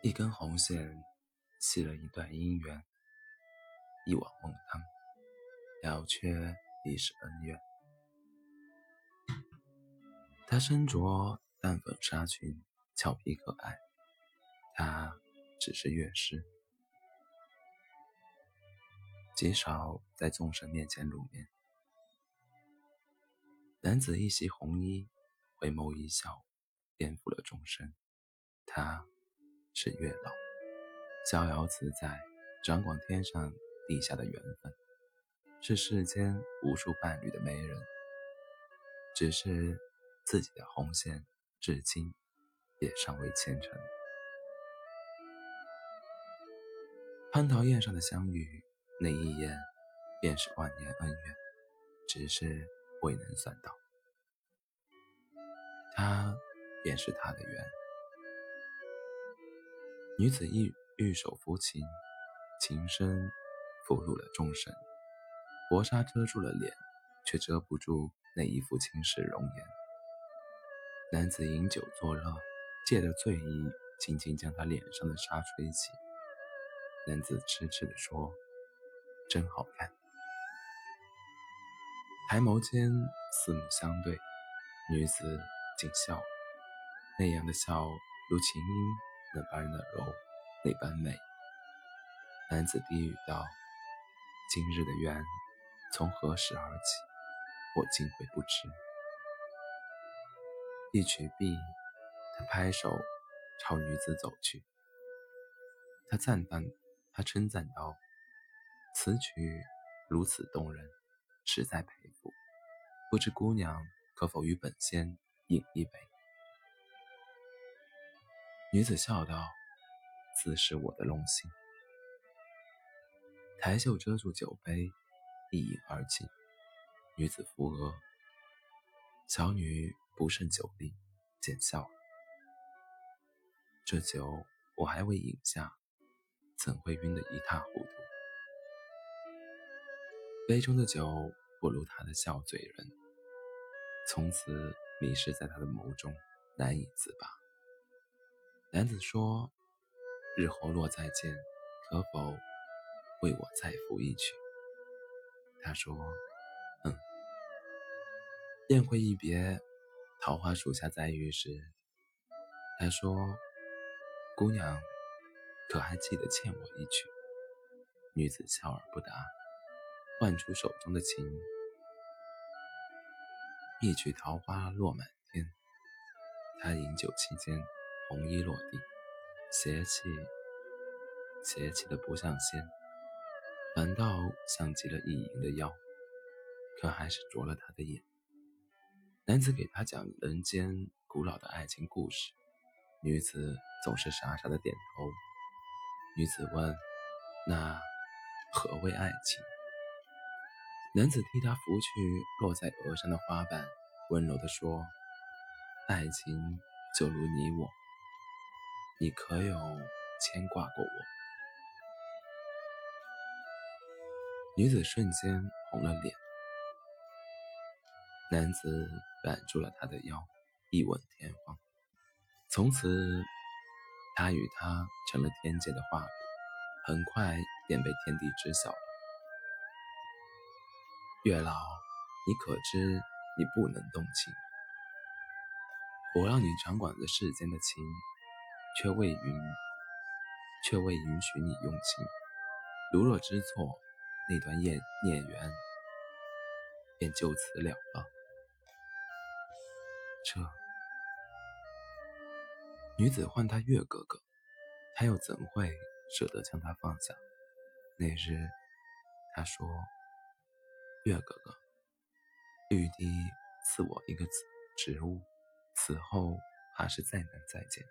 一根红线系了一段姻缘，一碗孟汤，了却一世恩怨。她身着淡粉纱裙，俏皮可爱。他只是乐师，极少在众生面前露面。男子一袭红衣，回眸一笑，颠覆了众生。他是月老，逍遥自在，掌管天上地下的缘分，是世间无数伴侣的媒人。只是自己的红线，至今也尚未牵成。蟠桃宴上的相遇，那一眼便是万年恩怨，只是未能算到。他便是他的缘。女子一玉手抚琴，琴声俘虏了众生。薄纱遮住了脸，却遮不住那一副倾世容颜。男子饮酒作乐，借着醉意，轻轻将她脸上的纱吹起。男子痴痴地说：“真好看。”抬眸间，四目相对，女子竟笑了，那样的笑，如琴音那般的柔，那般美。男子低语道：“今日的缘，从何时而起？我竟会不知。”一曲毕，他拍手朝女子走去，他赞叹。他称赞道：“此曲如此动人，实在佩服。不知姑娘可否与本仙饮一杯？”女子笑道：“自是我的荣幸。”台袖遮住酒杯，一饮而尽。女子扶额，小女不胜酒力，见笑了。这酒我还未饮下。怎会晕得一塌糊涂？杯中的酒不如他的笑醉人，从此迷失在他的眸中，难以自拔。男子说：“日后若再见，可否为我再抚一曲？”他说：“嗯。”宴会一别，桃花树下再遇时，他说：“姑娘。”可还记得欠我一曲？女子笑而不答，唤出手中的琴，一曲桃花落满天。他饮酒期间，红衣落地，邪气，邪气的不像仙，反倒像极了意淫的妖，可还是着了他的眼。男子给他讲人间古老的爱情故事，女子总是傻傻的点头。女子问：“那何为爱情？”男子替她拂去落在额上的花瓣，温柔地说：“爱情就如你我，你可有牵挂过我？”女子瞬间红了脸。男子揽住了她的腰，一吻天荒。从此。他与她成了天界的画笔，很快便被天地知晓了。月老，你可知你不能动情？我让你掌管着世间的情，却未允，却未允许你用情。如若知错，那段孽孽缘便就此了了。这。女子唤他月哥哥，他又怎会舍得将他放下？那日，他说：“月哥哥，玉帝赐我一个职务，此后怕是再难再见。”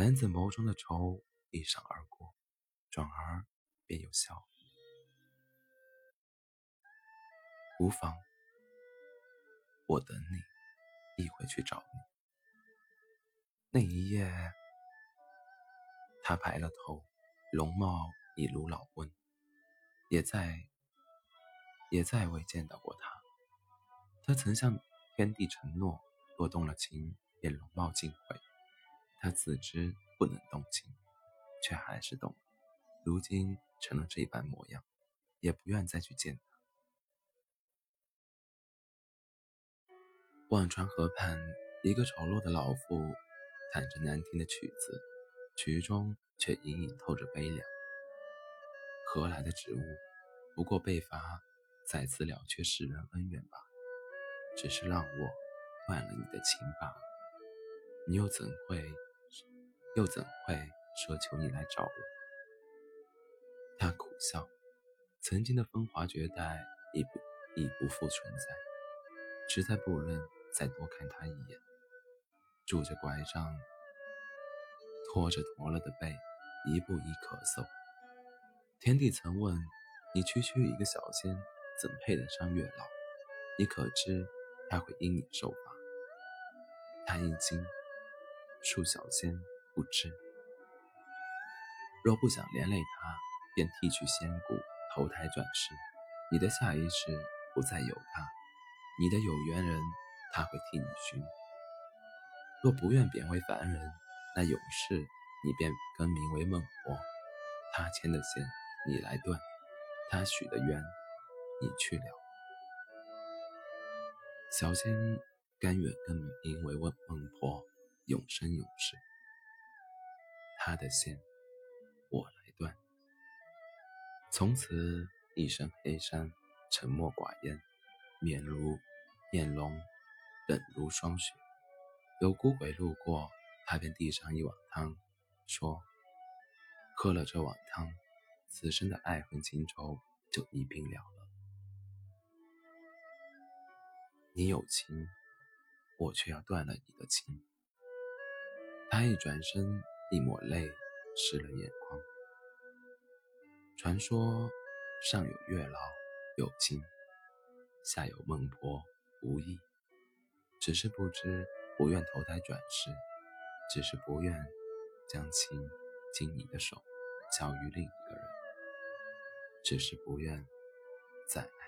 男子眸中的愁一闪而过，转而便有笑。无妨，我等你，一会去找你。那一夜，他白了头，容貌已如老翁，也再也再未见到过他。他曾向天地承诺，若动了情，便容貌尽毁。他自知不能动情，却还是动了。如今成了这般模样，也不愿再去见他。忘川河畔，一个丑陋的老妇弹着难听的曲子，曲中却隐隐透着悲凉。何来的植物？不过被罚再次了却世人恩怨罢了。只是让我断了你的情罢了。你又怎会，又怎会奢求你来找我？他苦笑，曾经的风华绝代已不已不复存在，实在不忍再多看他一眼。拄着拐杖，拖着驼了的背，一步一咳嗽。天帝曾问你，区区一个小仙，怎配得上月老？你可知他会因你受罚？他一惊。恕小仙不知。若不想连累他，便剃去仙骨，投胎转世。你的下一世不再有他，你的有缘人他会替你寻。若不愿贬为凡人，那永世你便更名为孟婆。他牵的线你来断，他许的愿你去了。小仙甘愿更名为孟孟婆。永生永世，他的线我来断。从此一身黑衫，沉默寡言，面如面容冷如霜雪。有孤鬼路过，他便递上一碗汤，说：“喝了这碗汤，此生的爱恨情仇就一并了了。你有情，我却要断了你的情。”他一转身，一抹泪湿了眼眶。传说上有月老有情，下有孟婆无意。只是不知不愿投胎转世，只是不愿将情经你的手交于另一个人，只是不愿再。